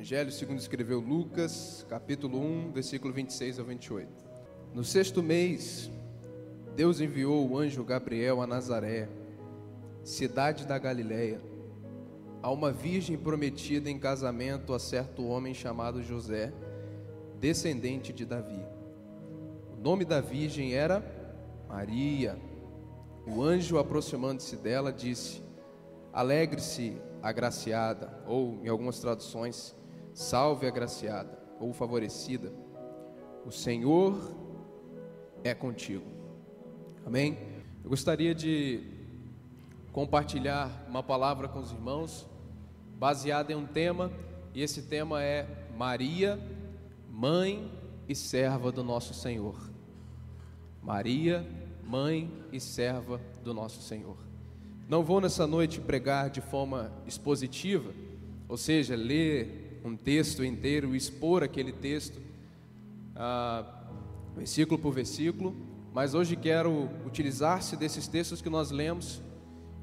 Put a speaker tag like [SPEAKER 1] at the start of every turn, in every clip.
[SPEAKER 1] Evangelho segundo escreveu Lucas, capítulo 1, versículo 26 ao 28. No sexto mês, Deus enviou o anjo Gabriel a Nazaré, cidade da Galiléia, a uma virgem prometida em casamento a certo homem chamado José, descendente de Davi. O nome da virgem era Maria. O anjo, aproximando-se dela, disse: Alegre-se, agraciada, ou em algumas traduções, salve agraciada ou favorecida. O Senhor é contigo. Amém? Eu gostaria de compartilhar uma palavra com os irmãos, baseada em um tema, e esse tema é Maria, mãe e serva do nosso Senhor. Maria, mãe e serva do nosso Senhor. Não vou nessa noite pregar de forma expositiva, ou seja, ler um texto inteiro, expor aquele texto, ah, versículo por versículo, mas hoje quero utilizar-se desses textos que nós lemos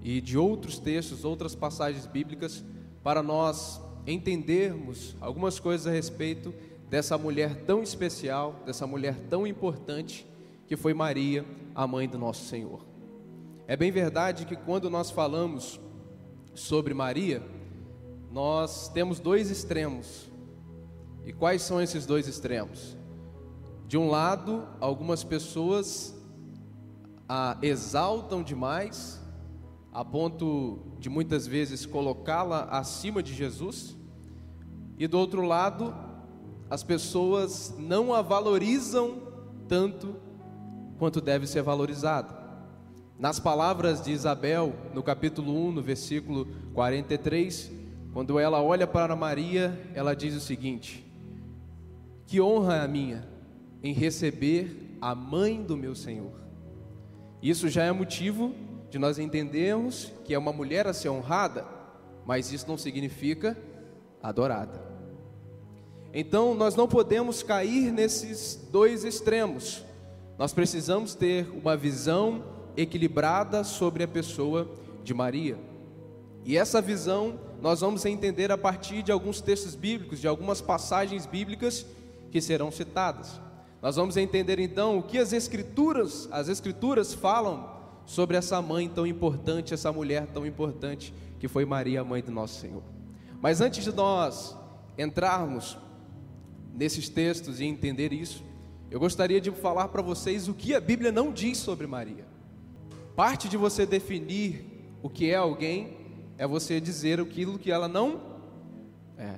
[SPEAKER 1] e de outros textos, outras passagens bíblicas, para nós entendermos algumas coisas a respeito dessa mulher tão especial, dessa mulher tão importante, que foi Maria, a mãe do nosso Senhor. É bem verdade que quando nós falamos sobre Maria, nós temos dois extremos. E quais são esses dois extremos? De um lado, algumas pessoas a exaltam demais, a ponto de muitas vezes colocá-la acima de Jesus, e do outro lado, as pessoas não a valorizam tanto quanto deve ser valorizada. Nas palavras de Isabel, no capítulo 1, no versículo 43, quando ela olha para Maria, ela diz o seguinte: Que honra é a minha em receber a mãe do meu Senhor. Isso já é motivo de nós entendermos que é uma mulher a ser honrada, mas isso não significa adorada. Então, nós não podemos cair nesses dois extremos. Nós precisamos ter uma visão equilibrada sobre a pessoa de Maria. E essa visão nós vamos entender a partir de alguns textos bíblicos, de algumas passagens bíblicas que serão citadas. Nós vamos entender então o que as escrituras, as escrituras falam sobre essa mãe tão importante, essa mulher tão importante que foi Maria, mãe do nosso Senhor. Mas antes de nós entrarmos nesses textos e entender isso, eu gostaria de falar para vocês o que a Bíblia não diz sobre Maria. Parte de você definir o que é alguém é você dizer aquilo que ela não é.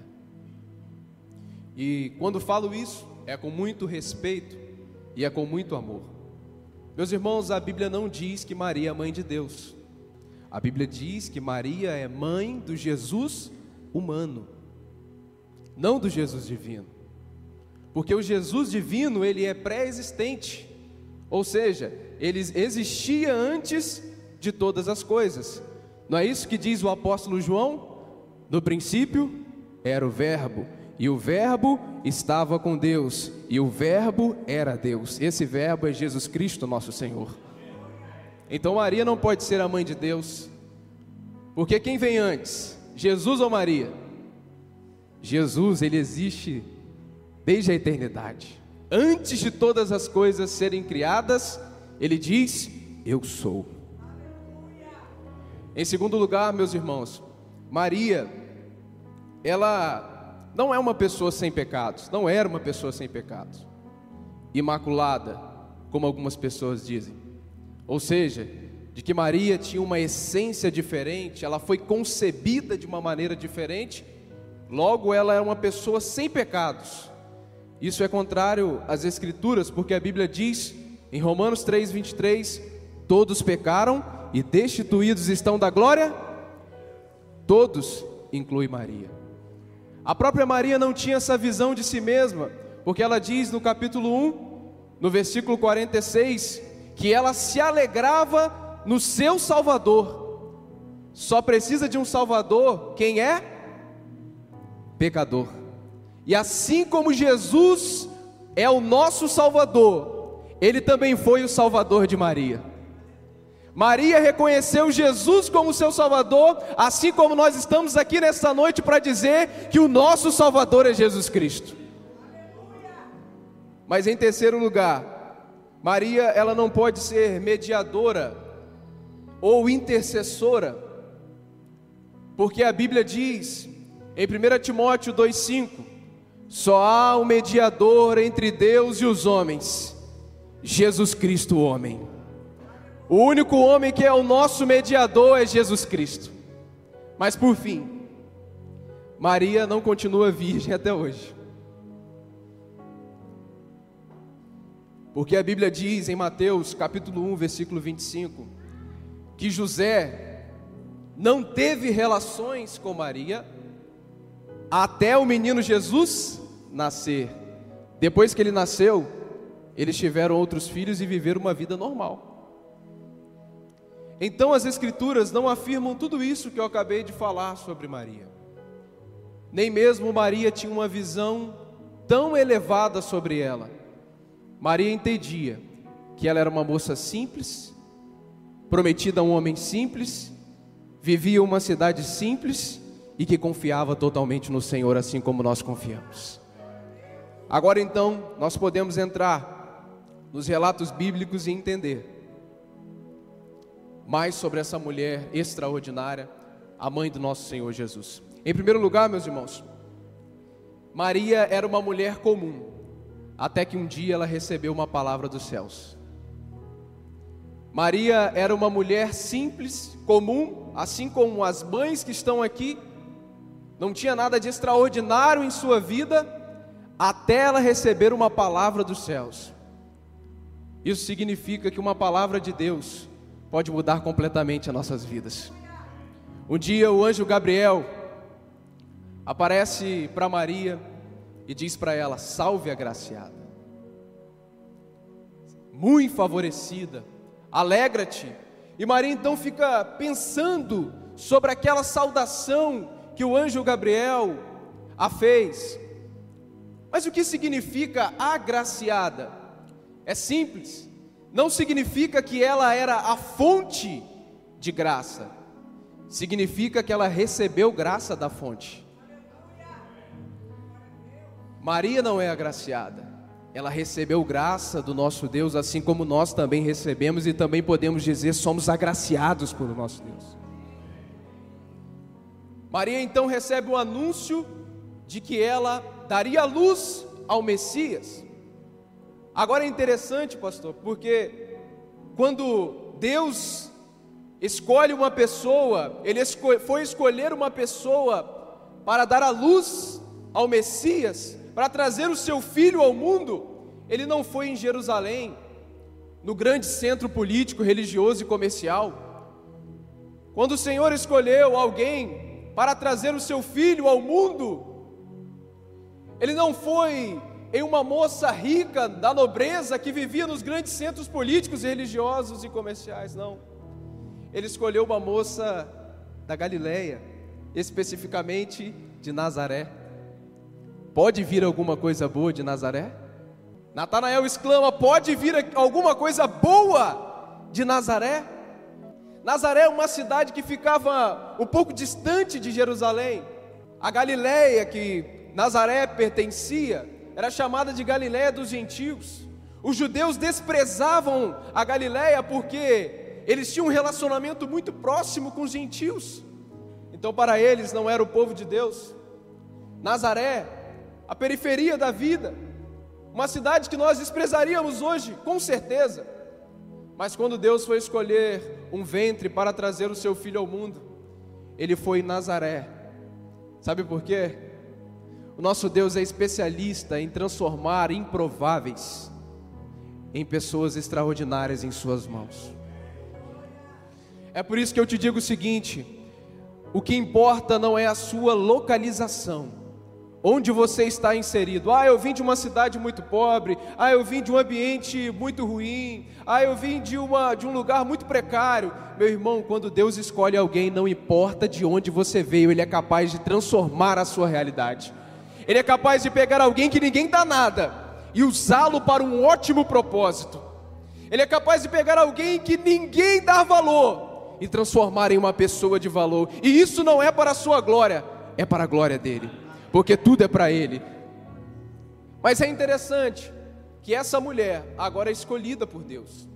[SPEAKER 1] E quando falo isso, é com muito respeito e é com muito amor. Meus irmãos, a Bíblia não diz que Maria é mãe de Deus. A Bíblia diz que Maria é mãe do Jesus humano, não do Jesus divino. Porque o Jesus divino, ele é pré-existente. Ou seja, ele existia antes de todas as coisas. Não é isso que diz o apóstolo João? No princípio era o Verbo, e o Verbo estava com Deus, e o Verbo era Deus. Esse Verbo é Jesus Cristo, nosso Senhor. Então Maria não pode ser a mãe de Deus, porque quem vem antes, Jesus ou Maria? Jesus, ele existe desde a eternidade. Antes de todas as coisas serem criadas, ele diz: Eu sou. Em segundo lugar, meus irmãos, Maria, ela não é uma pessoa sem pecados, não era uma pessoa sem pecados, imaculada, como algumas pessoas dizem. Ou seja, de que Maria tinha uma essência diferente, ela foi concebida de uma maneira diferente, logo ela é uma pessoa sem pecados. Isso é contrário às Escrituras, porque a Bíblia diz em Romanos 3, 23, todos pecaram e destituídos estão da glória, todos, inclui Maria. A própria Maria não tinha essa visão de si mesma, porque ela diz no capítulo 1, no versículo 46, que ela se alegrava no seu Salvador. Só precisa de um Salvador quem é pecador. E assim como Jesus é o nosso Salvador, ele também foi o Salvador de Maria. Maria reconheceu Jesus como seu Salvador, assim como nós estamos aqui nesta noite para dizer que o nosso Salvador é Jesus Cristo. Mas em terceiro lugar, Maria, ela não pode ser mediadora ou intercessora, porque a Bíblia diz em 1 Timóteo 2,5: só há um mediador entre Deus e os homens, Jesus Cristo, o homem. O único homem que é o nosso mediador é Jesus Cristo. Mas por fim, Maria não continua virgem até hoje. Porque a Bíblia diz em Mateus capítulo 1, versículo 25, que José não teve relações com Maria até o menino Jesus nascer. Depois que ele nasceu, eles tiveram outros filhos e viveram uma vida normal. Então as Escrituras não afirmam tudo isso que eu acabei de falar sobre Maria. Nem mesmo Maria tinha uma visão tão elevada sobre ela. Maria entendia que ela era uma moça simples, prometida a um homem simples, vivia uma cidade simples e que confiava totalmente no Senhor, assim como nós confiamos. Agora então, nós podemos entrar nos relatos bíblicos e entender mais sobre essa mulher extraordinária, a mãe do nosso Senhor Jesus. Em primeiro lugar, meus irmãos, Maria era uma mulher comum, até que um dia ela recebeu uma palavra dos céus. Maria era uma mulher simples, comum, assim como as mães que estão aqui, não tinha nada de extraordinário em sua vida, até ela receber uma palavra dos céus. Isso significa que uma palavra de Deus pode mudar completamente as nossas vidas. Um dia o anjo Gabriel aparece para Maria e diz para ela: Salve agraciada, muito favorecida, alegra-te. E Maria então fica pensando sobre aquela saudação que o anjo Gabriel a fez. Mas o que significa agraciada? É simples não significa que ela era a fonte de graça, significa que ela recebeu graça da fonte. Maria não é agraciada, ela recebeu graça do nosso Deus, assim como nós também recebemos e também podemos dizer somos agraciados pelo nosso Deus. Maria então recebe o anúncio de que ela daria luz ao Messias. Agora é interessante, pastor, porque quando Deus escolhe uma pessoa, Ele foi escolher uma pessoa para dar a luz ao Messias, para trazer o seu filho ao mundo, Ele não foi em Jerusalém, no grande centro político, religioso e comercial. Quando o Senhor escolheu alguém para trazer o seu filho ao mundo, Ele não foi em uma moça rica da nobreza que vivia nos grandes centros políticos, religiosos e comerciais, não. Ele escolheu uma moça da Galileia, especificamente de Nazaré. Pode vir alguma coisa boa de Nazaré? Natanael exclama: Pode vir alguma coisa boa de Nazaré? Nazaré é uma cidade que ficava um pouco distante de Jerusalém. A Galileia que Nazaré pertencia era chamada de Galiléia dos gentios. Os judeus desprezavam a Galiléia porque eles tinham um relacionamento muito próximo com os gentios. Então, para eles, não era o povo de Deus. Nazaré, a periferia da vida, uma cidade que nós desprezaríamos hoje, com certeza. Mas quando Deus foi escolher um ventre para trazer o seu filho ao mundo, ele foi em Nazaré. Sabe por quê? O nosso Deus é especialista em transformar improváveis em pessoas extraordinárias em Suas mãos. É por isso que eu te digo o seguinte: o que importa não é a sua localização, onde você está inserido. Ah, eu vim de uma cidade muito pobre, ah, eu vim de um ambiente muito ruim, ah, eu vim de, uma, de um lugar muito precário. Meu irmão, quando Deus escolhe alguém, não importa de onde você veio, Ele é capaz de transformar a sua realidade. Ele é capaz de pegar alguém que ninguém dá nada e usá-lo para um ótimo propósito. Ele é capaz de pegar alguém que ninguém dá valor e transformar em uma pessoa de valor. E isso não é para a sua glória, é para a glória dele, porque tudo é para ele. Mas é interessante que essa mulher agora é escolhida por Deus.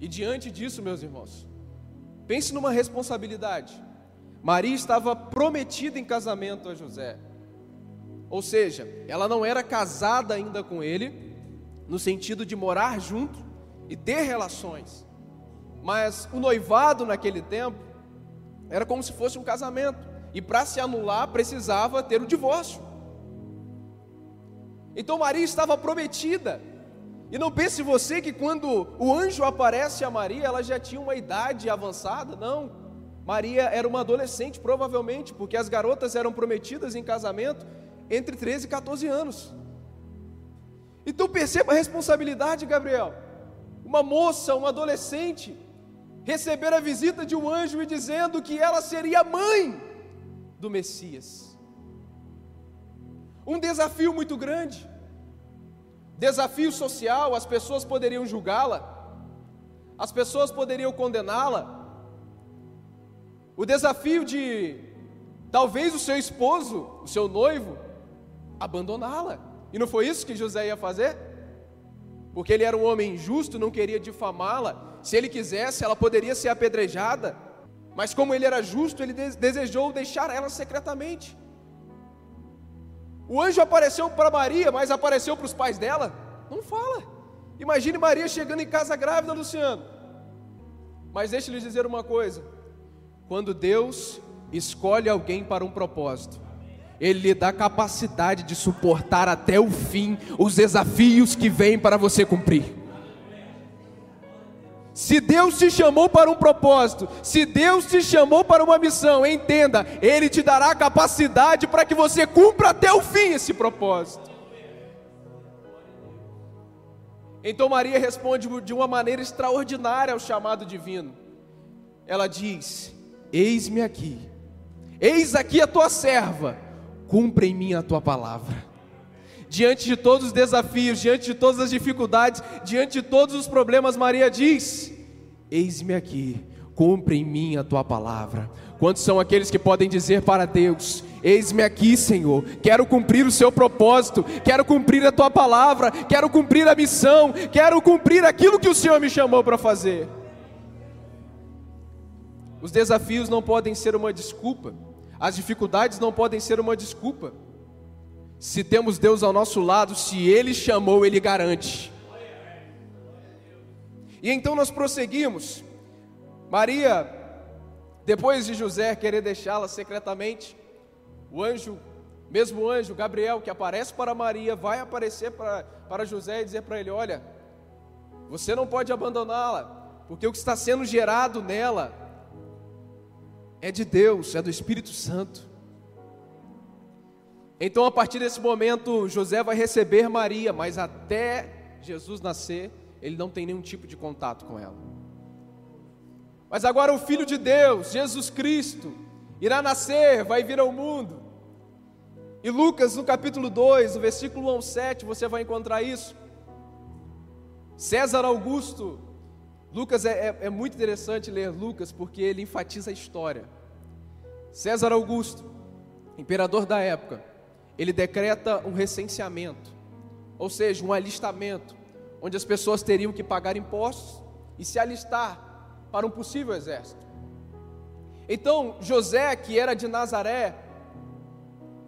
[SPEAKER 1] E diante disso, meus irmãos, pense numa responsabilidade. Maria estava prometida em casamento a José. Ou seja, ela não era casada ainda com ele, no sentido de morar junto e ter relações. Mas o noivado naquele tempo era como se fosse um casamento. E para se anular, precisava ter o divórcio. Então Maria estava prometida. E não pense você que quando o anjo aparece a Maria, ela já tinha uma idade avançada. Não. Maria era uma adolescente, provavelmente, porque as garotas eram prometidas em casamento entre 13 e 14 anos. Então perceba a responsabilidade, Gabriel. Uma moça, uma adolescente, receber a visita de um anjo e dizendo que ela seria mãe do Messias. Um desafio muito grande. Desafio social, as pessoas poderiam julgá-la, as pessoas poderiam condená-la, o desafio de talvez o seu esposo, o seu noivo, abandoná-la. E não foi isso que José ia fazer? Porque ele era um homem justo, não queria difamá-la. Se ele quisesse, ela poderia ser apedrejada. Mas como ele era justo, ele desejou deixar ela secretamente. O anjo apareceu para Maria, mas apareceu para os pais dela? Não fala. Imagine Maria chegando em casa grávida, Luciano. Mas deixe-lhe dizer uma coisa: quando Deus escolhe alguém para um propósito, Ele lhe dá capacidade de suportar até o fim os desafios que vêm para você cumprir. Se Deus te chamou para um propósito, se Deus te chamou para uma missão, entenda, Ele te dará capacidade para que você cumpra até o fim esse propósito. Então Maria responde de uma maneira extraordinária ao chamado divino. Ela diz: Eis-me aqui, eis aqui a tua serva, cumpre em mim a tua palavra. Diante de todos os desafios, diante de todas as dificuldades, diante de todos os problemas, Maria diz: Eis-me aqui, cumpre em mim a tua palavra. Quantos são aqueles que podem dizer para Deus: Eis-me aqui, Senhor, quero cumprir o seu propósito, quero cumprir a tua palavra, quero cumprir a missão, quero cumprir aquilo que o Senhor me chamou para fazer. Os desafios não podem ser uma desculpa, as dificuldades não podem ser uma desculpa. Se temos Deus ao nosso lado, se Ele chamou, Ele garante. E então nós prosseguimos. Maria, depois de José querer deixá-la secretamente, o anjo, mesmo o anjo Gabriel, que aparece para Maria, vai aparecer para, para José e dizer para ele: Olha, você não pode abandoná-la, porque o que está sendo gerado nela é de Deus, é do Espírito Santo. Então, a partir desse momento, José vai receber Maria, mas até Jesus nascer, ele não tem nenhum tipo de contato com ela. Mas agora o Filho de Deus, Jesus Cristo, irá nascer, vai vir ao mundo. E Lucas, no capítulo 2, no versículo 1 ao 7, você vai encontrar isso. César Augusto Lucas é, é, é, muito interessante ler Lucas porque ele enfatiza a história. César Augusto, imperador da época, ele decreta um recenseamento, ou seja, um alistamento, onde as pessoas teriam que pagar impostos e se alistar para um possível exército. Então, José, que era de Nazaré,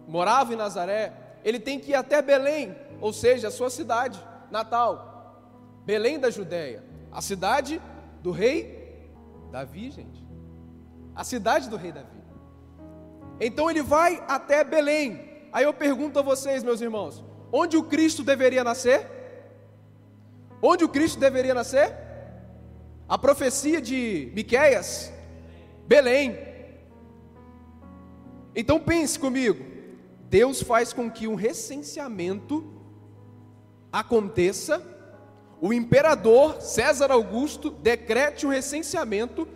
[SPEAKER 1] morava em Nazaré, ele tem que ir até Belém, ou seja, a sua cidade natal, Belém da Judéia a cidade do rei Davi, gente. A cidade do rei Davi. Então ele vai até Belém. Aí eu pergunto a vocês, meus irmãos, onde o Cristo deveria nascer? Onde o Cristo deveria nascer? A profecia de Miqueias, Belém. Então pense comigo. Deus faz com que um recenseamento aconteça o imperador César Augusto decrete o recenseamento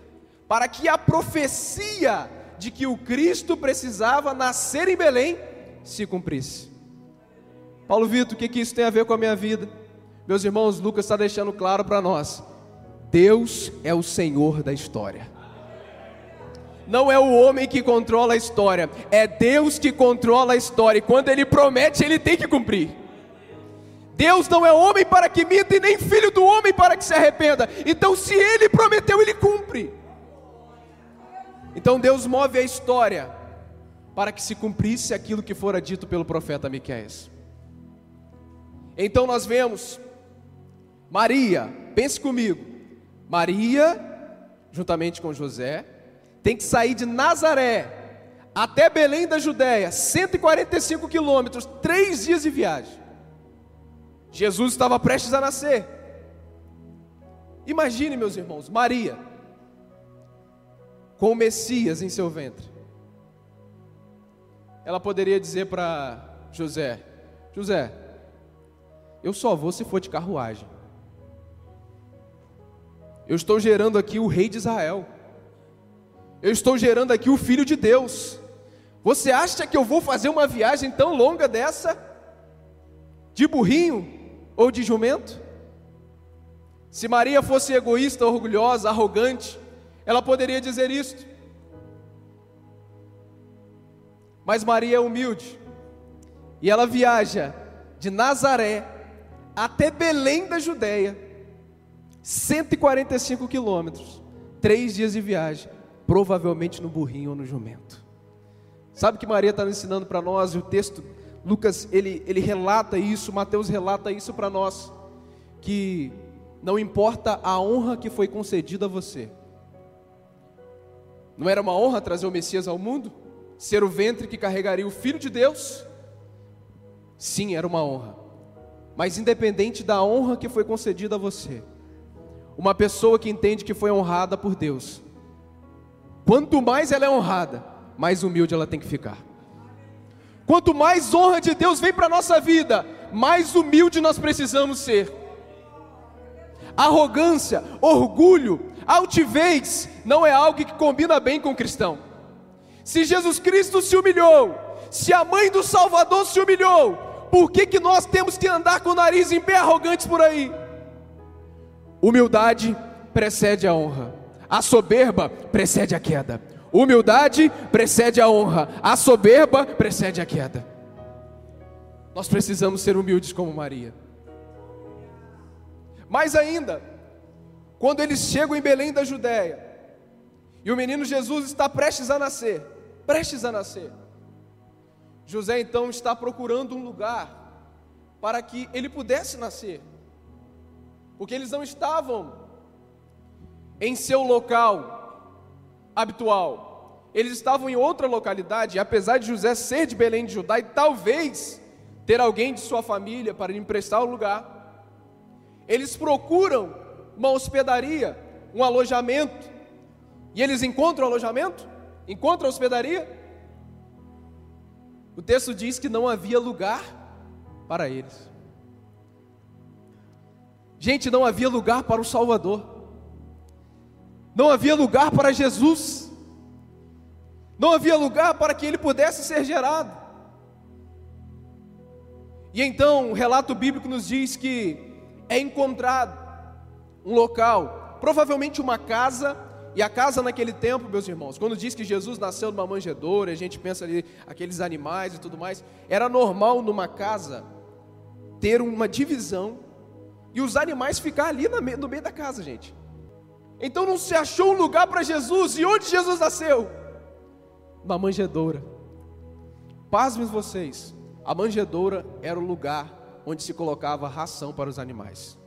[SPEAKER 1] para que a profecia de que o Cristo precisava nascer em Belém se cumprisse. Paulo Vitor, o que, que isso tem a ver com a minha vida? Meus irmãos, Lucas está deixando claro para nós: Deus é o Senhor da história. Não é o homem que controla a história, é Deus que controla a história. E quando Ele promete, Ele tem que cumprir. Deus não é homem para que minta e nem filho do homem para que se arrependa. Então, se Ele prometeu, Ele cumpre. Então Deus move a história para que se cumprisse aquilo que fora dito pelo profeta Miqueias. Então nós vemos Maria, pense comigo, Maria, juntamente com José, tem que sair de Nazaré até Belém da Judéia, 145 quilômetros, três dias de viagem. Jesus estava prestes a nascer. Imagine, meus irmãos, Maria, com o Messias em seu ventre. Ela poderia dizer para José: José, eu só vou se for de carruagem. Eu estou gerando aqui o rei de Israel. Eu estou gerando aqui o filho de Deus. Você acha que eu vou fazer uma viagem tão longa dessa? De burrinho ou de jumento? Se Maria fosse egoísta, orgulhosa, arrogante, ela poderia dizer isto. Mas Maria é humilde. E ela viaja de Nazaré até Belém da Judéia, 145 quilômetros, três dias de viagem, provavelmente no burrinho ou no jumento. Sabe o que Maria está ensinando para nós? E o texto, Lucas, ele, ele relata isso, Mateus relata isso para nós, que não importa a honra que foi concedida a você, não era uma honra trazer o Messias ao mundo? Ser o ventre que carregaria o Filho de Deus? Sim, era uma honra. Mas independente da honra que foi concedida a você, uma pessoa que entende que foi honrada por Deus, quanto mais ela é honrada, mais humilde ela tem que ficar. Quanto mais honra de Deus vem para a nossa vida, mais humilde nós precisamos ser. Arrogância, orgulho, altivez não é algo que combina bem com o cristão. Se Jesus Cristo se humilhou, se a mãe do Salvador se humilhou, por que, que nós temos que andar com o nariz em pé arrogantes por aí? Humildade precede a honra, a soberba precede a queda. Humildade precede a honra, a soberba precede a queda. Nós precisamos ser humildes como Maria. Mais ainda, quando eles chegam em Belém da Judéia, e o menino Jesus está prestes a nascer, prestes a nascer. José então está procurando um lugar para que ele pudesse nascer, porque eles não estavam em seu local habitual, eles estavam em outra localidade, e apesar de José ser de Belém de Judá e talvez ter alguém de sua família para lhe emprestar o lugar, eles procuram uma hospedaria, um alojamento. E eles encontram o alojamento? Encontram a hospedaria? O texto diz que não havia lugar para eles. Gente, não havia lugar para o Salvador. Não havia lugar para Jesus. Não havia lugar para que ele pudesse ser gerado. E então o relato bíblico nos diz que é encontrado um local, provavelmente uma casa, e a casa naquele tempo, meus irmãos, quando diz que Jesus nasceu numa manjedoura, a gente pensa ali aqueles animais e tudo mais, era normal numa casa ter uma divisão e os animais ficar ali no meio da casa, gente. Então não se achou um lugar para Jesus, e onde Jesus nasceu? Na manjedoura. Pasmem vocês, a manjedoura era o lugar onde se colocava ração para os animais.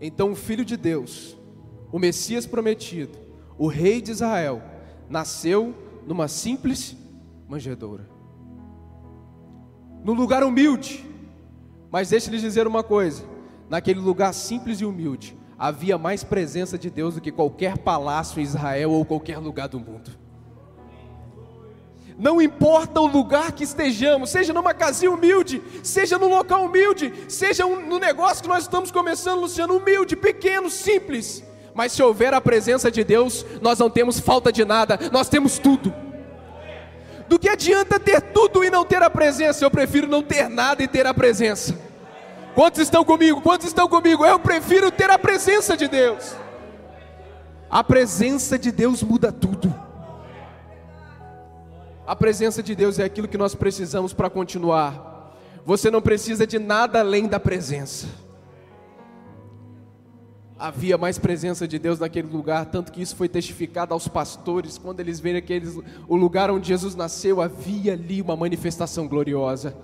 [SPEAKER 1] Então o Filho de Deus, o Messias prometido, o Rei de Israel, nasceu numa simples manjedoura. No lugar humilde, mas deixe-lhes dizer uma coisa: naquele lugar simples e humilde, havia mais presença de Deus do que qualquer palácio em Israel ou qualquer lugar do mundo. Não importa o lugar que estejamos, seja numa casinha humilde, seja num local humilde, seja um, no negócio que nós estamos começando, Luciano, humilde, pequeno, simples. Mas se houver a presença de Deus, nós não temos falta de nada, nós temos tudo. Do que adianta ter tudo e não ter a presença? Eu prefiro não ter nada e ter a presença. Quantos estão comigo? Quantos estão comigo? Eu prefiro ter a presença de Deus. A presença de Deus muda tudo. A presença de Deus é aquilo que nós precisamos para continuar. Você não precisa de nada além da presença. Havia mais presença de Deus naquele lugar, tanto que isso foi testificado aos pastores, quando eles veem aqueles, o lugar onde Jesus nasceu, havia ali uma manifestação gloriosa.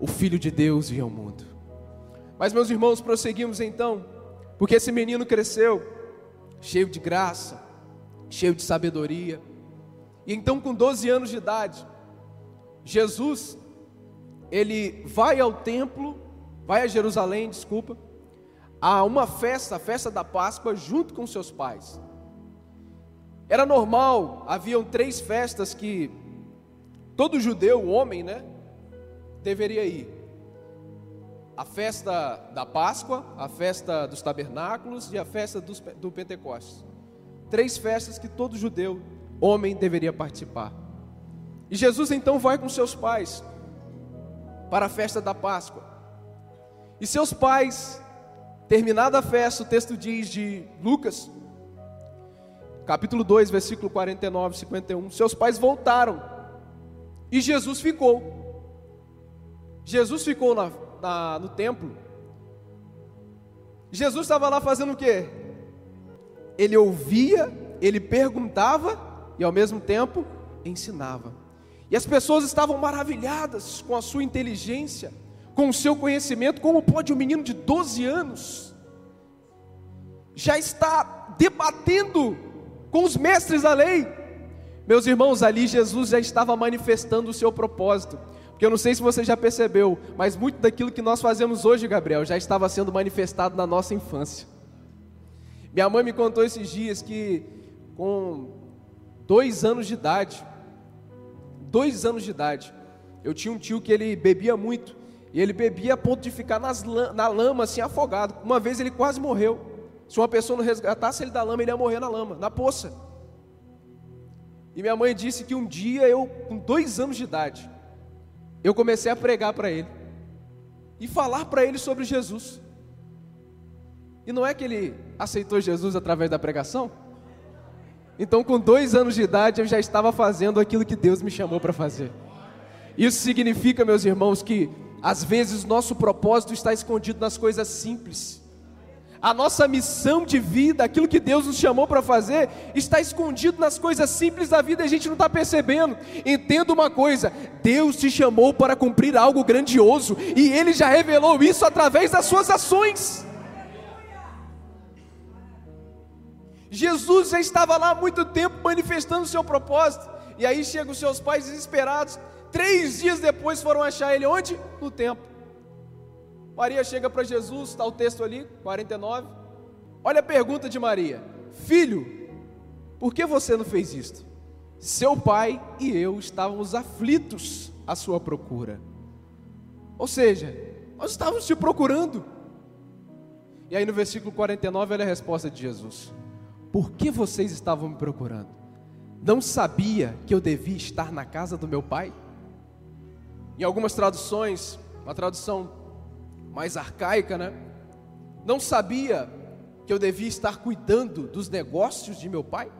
[SPEAKER 1] O Filho de Deus vinha ao mundo. Mas, meus irmãos, prosseguimos então, porque esse menino cresceu, cheio de graça, cheio de sabedoria. E então, com 12 anos de idade, Jesus, ele vai ao templo, vai a Jerusalém, desculpa, a uma festa, a festa da Páscoa, junto com seus pais. Era normal, haviam três festas que todo judeu, homem, né, deveria ir. A festa da Páscoa, a festa dos tabernáculos e a festa dos, do Pentecostes. Três festas que todo judeu, homem, deveria participar. E Jesus então vai com seus pais para a festa da Páscoa. E seus pais Terminada a festa, o texto diz de Lucas, capítulo 2, versículo 49 51. Seus pais voltaram e Jesus ficou. Jesus ficou na, na, no templo. Jesus estava lá fazendo o quê? Ele ouvia, ele perguntava e ao mesmo tempo ensinava. E as pessoas estavam maravilhadas com a sua inteligência com o seu conhecimento, como pode um menino de 12 anos já está debatendo com os mestres da lei? Meus irmãos, ali Jesus já estava manifestando o seu propósito. Porque eu não sei se você já percebeu, mas muito daquilo que nós fazemos hoje, Gabriel, já estava sendo manifestado na nossa infância. Minha mãe me contou esses dias que com dois anos de idade, dois anos de idade, eu tinha um tio que ele bebia muito. E ele bebia a ponto de ficar nas, na lama, assim, afogado. Uma vez ele quase morreu. Se uma pessoa não resgatasse ele da lama, ele ia morrer na lama, na poça. E minha mãe disse que um dia eu, com dois anos de idade, eu comecei a pregar para ele e falar para ele sobre Jesus. E não é que ele aceitou Jesus através da pregação? Então, com dois anos de idade, eu já estava fazendo aquilo que Deus me chamou para fazer. Isso significa, meus irmãos, que às vezes nosso propósito está escondido nas coisas simples. A nossa missão de vida, aquilo que Deus nos chamou para fazer, está escondido nas coisas simples da vida e a gente não está percebendo. Entenda uma coisa: Deus te chamou para cumprir algo grandioso e Ele já revelou isso através das suas ações. Jesus já estava lá há muito tempo manifestando o seu propósito, e aí chegam os seus pais desesperados. Três dias depois foram achar ele onde? No templo. Maria chega para Jesus, está o texto ali, 49. Olha a pergunta de Maria: Filho, por que você não fez isto? Seu pai e eu estávamos aflitos à sua procura. Ou seja, nós estávamos te procurando. E aí no versículo 49, olha a resposta de Jesus: Por que vocês estavam me procurando? Não sabia que eu devia estar na casa do meu pai? Em algumas traduções, uma tradução mais arcaica, né? Não sabia que eu devia estar cuidando dos negócios de meu pai?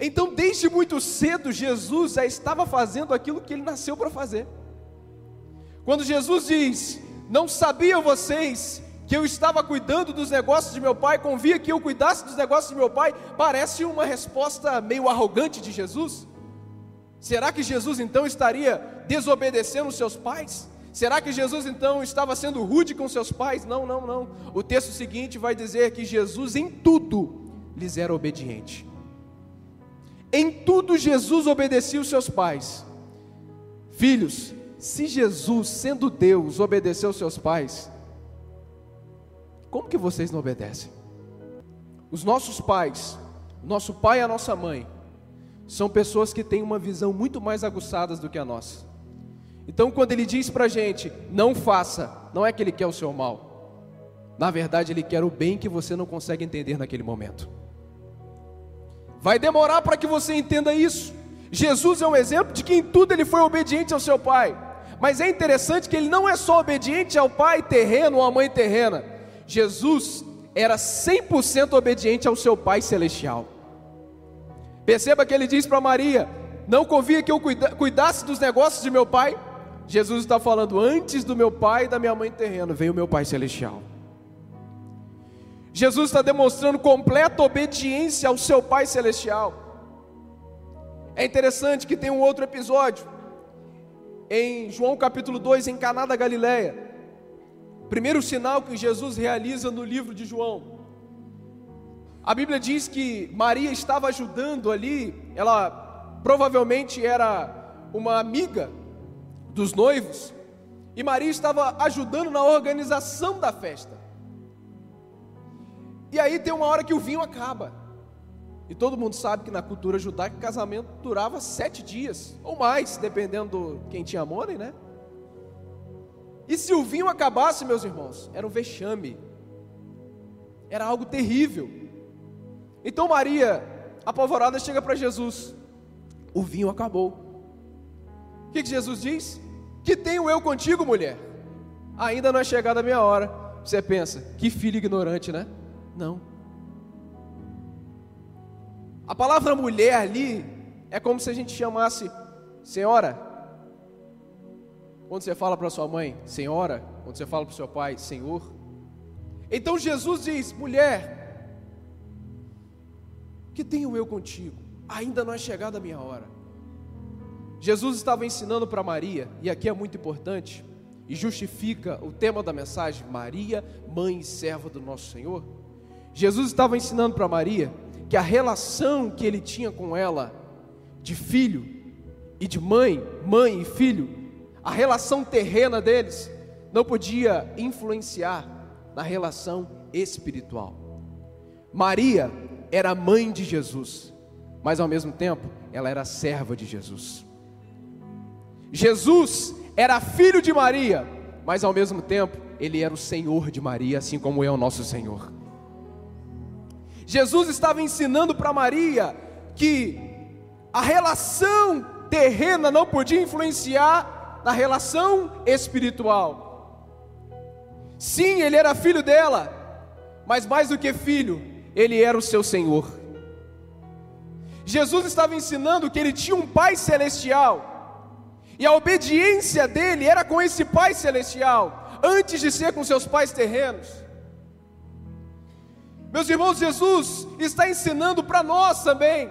[SPEAKER 1] Então, desde muito cedo, Jesus já estava fazendo aquilo que ele nasceu para fazer. Quando Jesus diz: Não sabiam vocês que eu estava cuidando dos negócios de meu pai, convia que eu cuidasse dos negócios de meu pai, parece uma resposta meio arrogante de Jesus. Será que Jesus então estaria desobedecendo os seus pais? Será que Jesus então estava sendo rude com seus pais? Não, não, não. O texto seguinte vai dizer que Jesus em tudo lhes era obediente. Em tudo Jesus obedecia os seus pais. Filhos, se Jesus, sendo Deus, obedeceu os seus pais, como que vocês não obedecem? Os nossos pais, nosso pai e a nossa mãe, são pessoas que têm uma visão muito mais aguçada do que a nossa. Então, quando ele diz para a gente, não faça, não é que ele quer o seu mal. Na verdade, ele quer o bem que você não consegue entender naquele momento. Vai demorar para que você entenda isso. Jesus é um exemplo de que em tudo ele foi obediente ao seu pai. Mas é interessante que ele não é só obediente ao pai terreno ou à mãe terrena. Jesus era 100% obediente ao seu pai celestial. Perceba que ele diz para Maria: Não convia que eu cuidasse dos negócios de meu pai. Jesus está falando: Antes do meu pai e da minha mãe terreno, veio o meu pai celestial. Jesus está demonstrando completa obediência ao seu pai celestial. É interessante que tem um outro episódio em João capítulo 2, em Caná da Galileia. Primeiro sinal que Jesus realiza no livro de João. A Bíblia diz que Maria estava ajudando ali, ela provavelmente era uma amiga dos noivos, e Maria estava ajudando na organização da festa. E aí tem uma hora que o vinho acaba. E todo mundo sabe que na cultura judaica casamento durava sete dias, ou mais, dependendo de quem tinha money, né? E se o vinho acabasse, meus irmãos, era um vexame, era algo terrível. Então Maria, apavorada, chega para Jesus: o vinho acabou. O que, que Jesus diz? Que tenho eu contigo, mulher? Ainda não é chegada a minha hora. Você pensa, que filho ignorante, né? Não. A palavra mulher ali é como se a gente chamasse senhora. Quando você fala para sua mãe, senhora, quando você fala para seu pai, senhor. Então Jesus diz: mulher, que tenho eu contigo? Ainda não é chegada a minha hora. Jesus estava ensinando para Maria, e aqui é muito importante, e justifica o tema da mensagem: Maria, mãe e serva do nosso Senhor. Jesus estava ensinando para Maria que a relação que ele tinha com ela, de filho e de mãe, mãe e filho, a relação terrena deles, não podia influenciar na relação espiritual. Maria era mãe de Jesus, mas ao mesmo tempo ela era serva de Jesus. Jesus era filho de Maria, mas ao mesmo tempo ele era o Senhor de Maria, assim como é o nosso Senhor. Jesus estava ensinando para Maria que a relação terrena não podia influenciar na relação espiritual. Sim, ele era filho dela, mas mais do que filho, ele era o seu Senhor. Jesus estava ensinando que ele tinha um Pai celestial, e a obediência dele era com esse Pai celestial, antes de ser com seus pais terrenos. Meus irmãos, Jesus está ensinando para nós também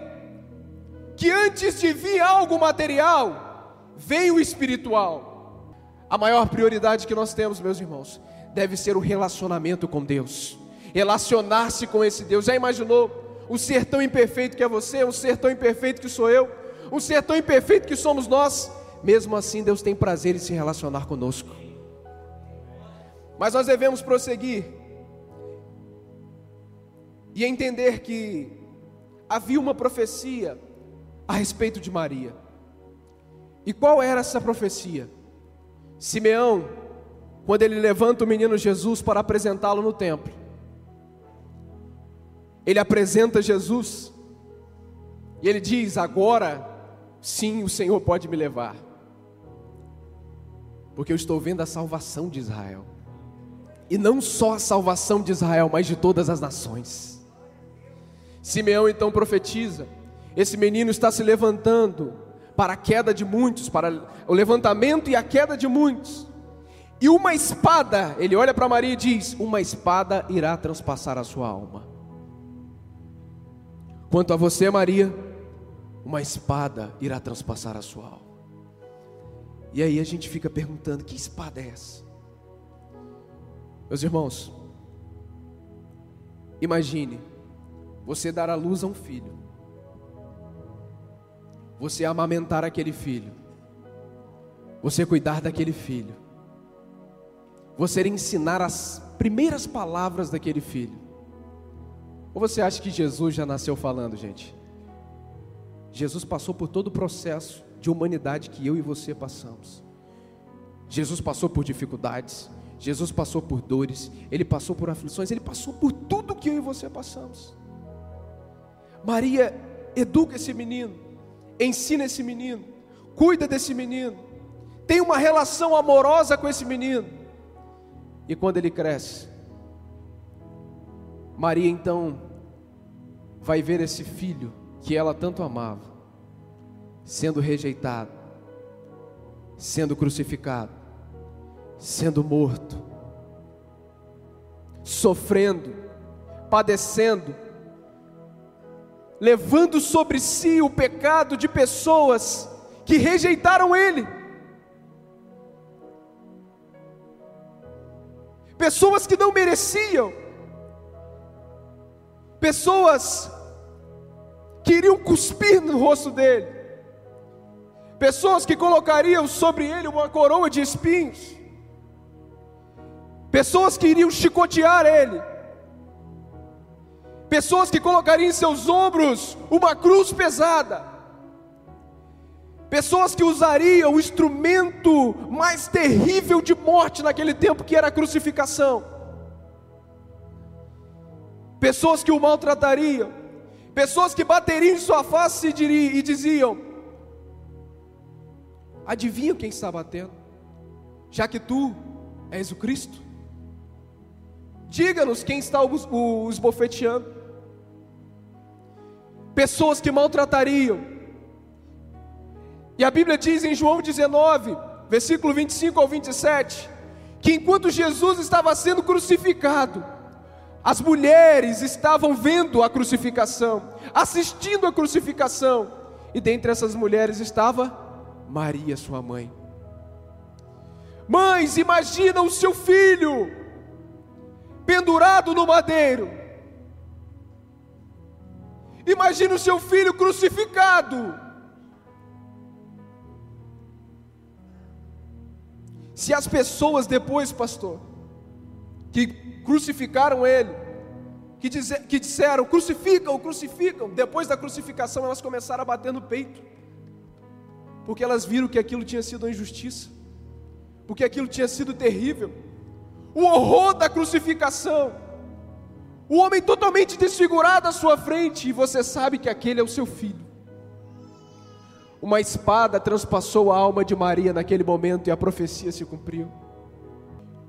[SPEAKER 1] que antes de vir algo material, veio o espiritual. A maior prioridade que nós temos, meus irmãos, deve ser o relacionamento com Deus. Relacionar-se com esse Deus. Já imaginou um ser tão imperfeito que é você, um ser tão imperfeito que sou eu, um ser tão imperfeito que somos nós? Mesmo assim, Deus tem prazer em se relacionar conosco. Mas nós devemos prosseguir e entender que havia uma profecia a respeito de Maria. E qual era essa profecia? Simeão, quando ele levanta o menino Jesus para apresentá-lo no templo, ele apresenta Jesus e ele diz: Agora sim o Senhor pode me levar, porque eu estou vendo a salvação de Israel, e não só a salvação de Israel, mas de todas as nações. Simeão então profetiza: esse menino está se levantando para a queda de muitos, para o levantamento e a queda de muitos. E uma espada, ele olha para Maria e diz: Uma espada irá transpassar a sua alma. Quanto a você, Maria, uma espada irá transpassar a sua alma. E aí a gente fica perguntando: que espada é essa? Meus irmãos, imagine você dar à luz a um filho, você amamentar aquele filho, você cuidar daquele filho, você ensinar as primeiras palavras daquele filho. Ou você acha que Jesus já nasceu falando, gente? Jesus passou por todo o processo de humanidade que eu e você passamos. Jesus passou por dificuldades, Jesus passou por dores, ele passou por aflições, ele passou por tudo que eu e você passamos. Maria educa esse menino, ensina esse menino, cuida desse menino, tem uma relação amorosa com esse menino. E quando ele cresce, Maria então vai ver esse filho que ela tanto amava, sendo rejeitado, sendo crucificado, sendo morto, sofrendo, padecendo, levando sobre si o pecado de pessoas que rejeitaram Ele. Pessoas que não mereciam, pessoas que iriam cuspir no rosto dele, pessoas que colocariam sobre ele uma coroa de espinhos, pessoas que iriam chicotear ele, pessoas que colocariam em seus ombros uma cruz pesada, pessoas que usariam o instrumento mais terrível de morte naquele tempo, que era a crucificação, pessoas que o maltratariam, pessoas que bateriam em sua face e diziam: Adivinha quem está batendo? Já que tu és o Cristo, diga-nos quem está os bofeteando pessoas que maltratariam. E a Bíblia diz em João 19, versículo 25 ao 27, que enquanto Jesus estava sendo crucificado, as mulheres estavam vendo a crucificação, assistindo a crucificação, e dentre essas mulheres estava Maria, sua mãe. Mães, imagina o seu filho pendurado no madeiro, Imagine o seu filho crucificado. Se as pessoas depois, pastor, que crucificaram ele, que, dizer, que disseram crucificam, crucificam, depois da crucificação elas começaram a bater no peito, porque elas viram que aquilo tinha sido uma injustiça, porque aquilo tinha sido terrível, o horror da crucificação. O homem totalmente desfigurado à sua frente, e você sabe que aquele é o seu filho. Uma espada transpassou a alma de Maria naquele momento e a profecia se cumpriu.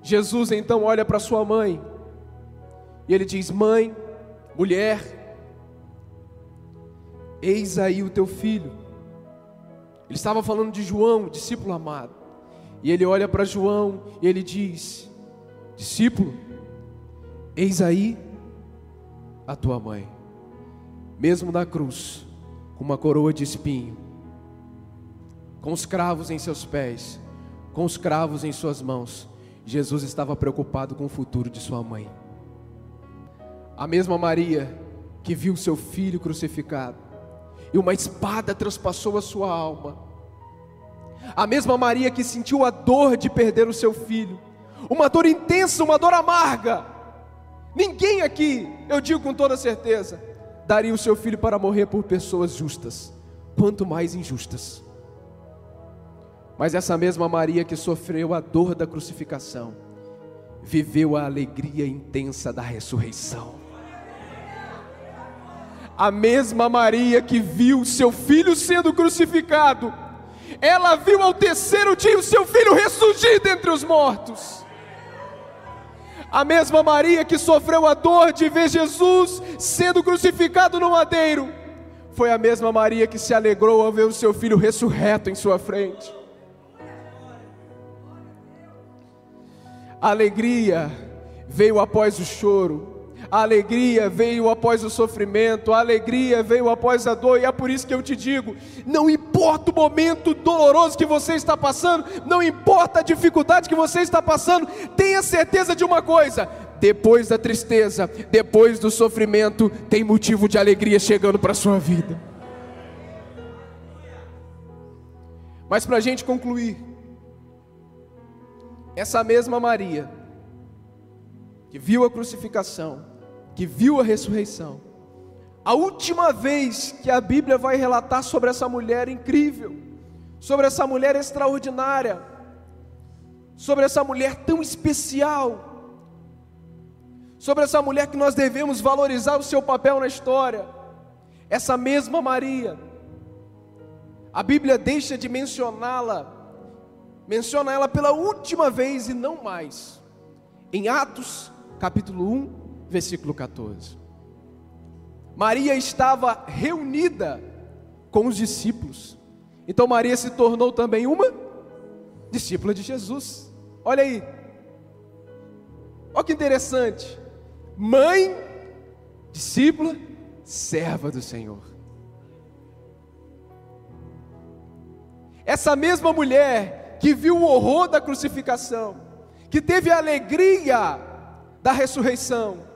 [SPEAKER 1] Jesus então olha para sua mãe e ele diz: Mãe, mulher, eis aí o teu filho. Ele estava falando de João, discípulo amado. E ele olha para João e ele diz: Discípulo, eis aí a tua mãe, mesmo na cruz, com uma coroa de espinho, com os cravos em seus pés, com os cravos em suas mãos, Jesus estava preocupado com o futuro de sua mãe. A mesma Maria que viu seu filho crucificado, e uma espada transpassou a sua alma. A mesma Maria que sentiu a dor de perder o seu filho, uma dor intensa, uma dor amarga, Ninguém aqui, eu digo com toda certeza, daria o seu filho para morrer por pessoas justas, quanto mais injustas. Mas essa mesma Maria que sofreu a dor da crucificação, viveu a alegria intensa da ressurreição. A mesma Maria que viu seu filho sendo crucificado, ela viu ao terceiro dia o seu filho ressurgir dentre os mortos. A mesma Maria que sofreu a dor de ver Jesus sendo crucificado no madeiro, foi a mesma Maria que se alegrou ao ver o seu filho ressurreto em sua frente. A alegria veio após o choro, a alegria veio após o sofrimento, a alegria veio após a dor, e é por isso que eu te digo: não importa o momento doloroso que você está passando, não importa a dificuldade que você está passando, tenha certeza de uma coisa: depois da tristeza, depois do sofrimento, tem motivo de alegria chegando para a sua vida. Mas para a gente concluir, essa mesma Maria, que viu a crucificação, que viu a ressurreição. A última vez que a Bíblia vai relatar sobre essa mulher incrível, sobre essa mulher extraordinária, sobre essa mulher tão especial, sobre essa mulher que nós devemos valorizar o seu papel na história. Essa mesma Maria A Bíblia deixa de mencioná-la, menciona ela pela última vez e não mais. Em Atos, capítulo 1, versículo 14. Maria estava reunida com os discípulos. Então Maria se tornou também uma discípula de Jesus. Olha aí. Olha que interessante. Mãe, discípula, serva do Senhor. Essa mesma mulher que viu o horror da crucificação, que teve a alegria da ressurreição,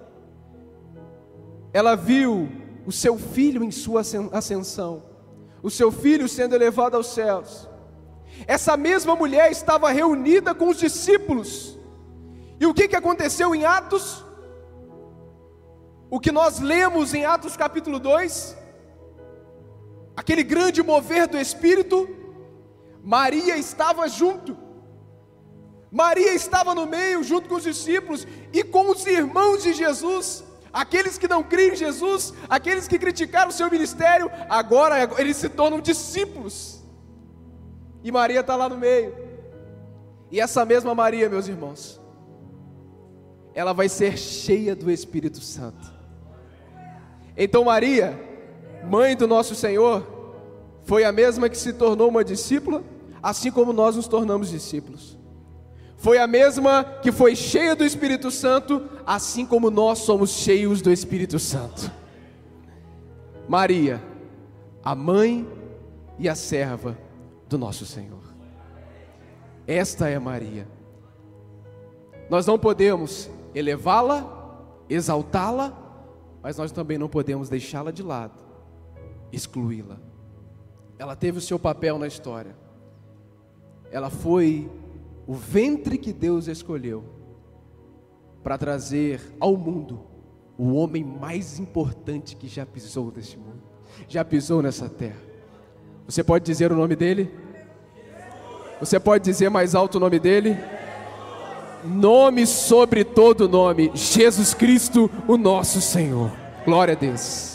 [SPEAKER 1] ela viu o seu filho em sua ascensão, o seu filho sendo elevado aos céus. Essa mesma mulher estava reunida com os discípulos. E o que, que aconteceu em Atos? O que nós lemos em Atos capítulo 2, aquele grande mover do Espírito, Maria estava junto. Maria estava no meio, junto com os discípulos e com os irmãos de Jesus. Aqueles que não criam em Jesus, aqueles que criticaram o seu ministério, agora eles se tornam discípulos. E Maria está lá no meio. E essa mesma Maria, meus irmãos, ela vai ser cheia do Espírito Santo. Então, Maria, mãe do nosso Senhor, foi a mesma que se tornou uma discípula, assim como nós nos tornamos discípulos foi a mesma que foi cheia do Espírito Santo, assim como nós somos cheios do Espírito Santo. Maria, a mãe e a serva do nosso Senhor. Esta é Maria. Nós não podemos elevá-la, exaltá-la, mas nós também não podemos deixá-la de lado, excluí-la. Ela teve o seu papel na história. Ela foi o ventre que Deus escolheu para trazer ao mundo o homem mais importante que já pisou neste mundo, já pisou nessa terra. Você pode dizer o nome dele? Você pode dizer mais alto o nome dele? Nome sobre todo nome, Jesus Cristo, o nosso Senhor. Glória a Deus.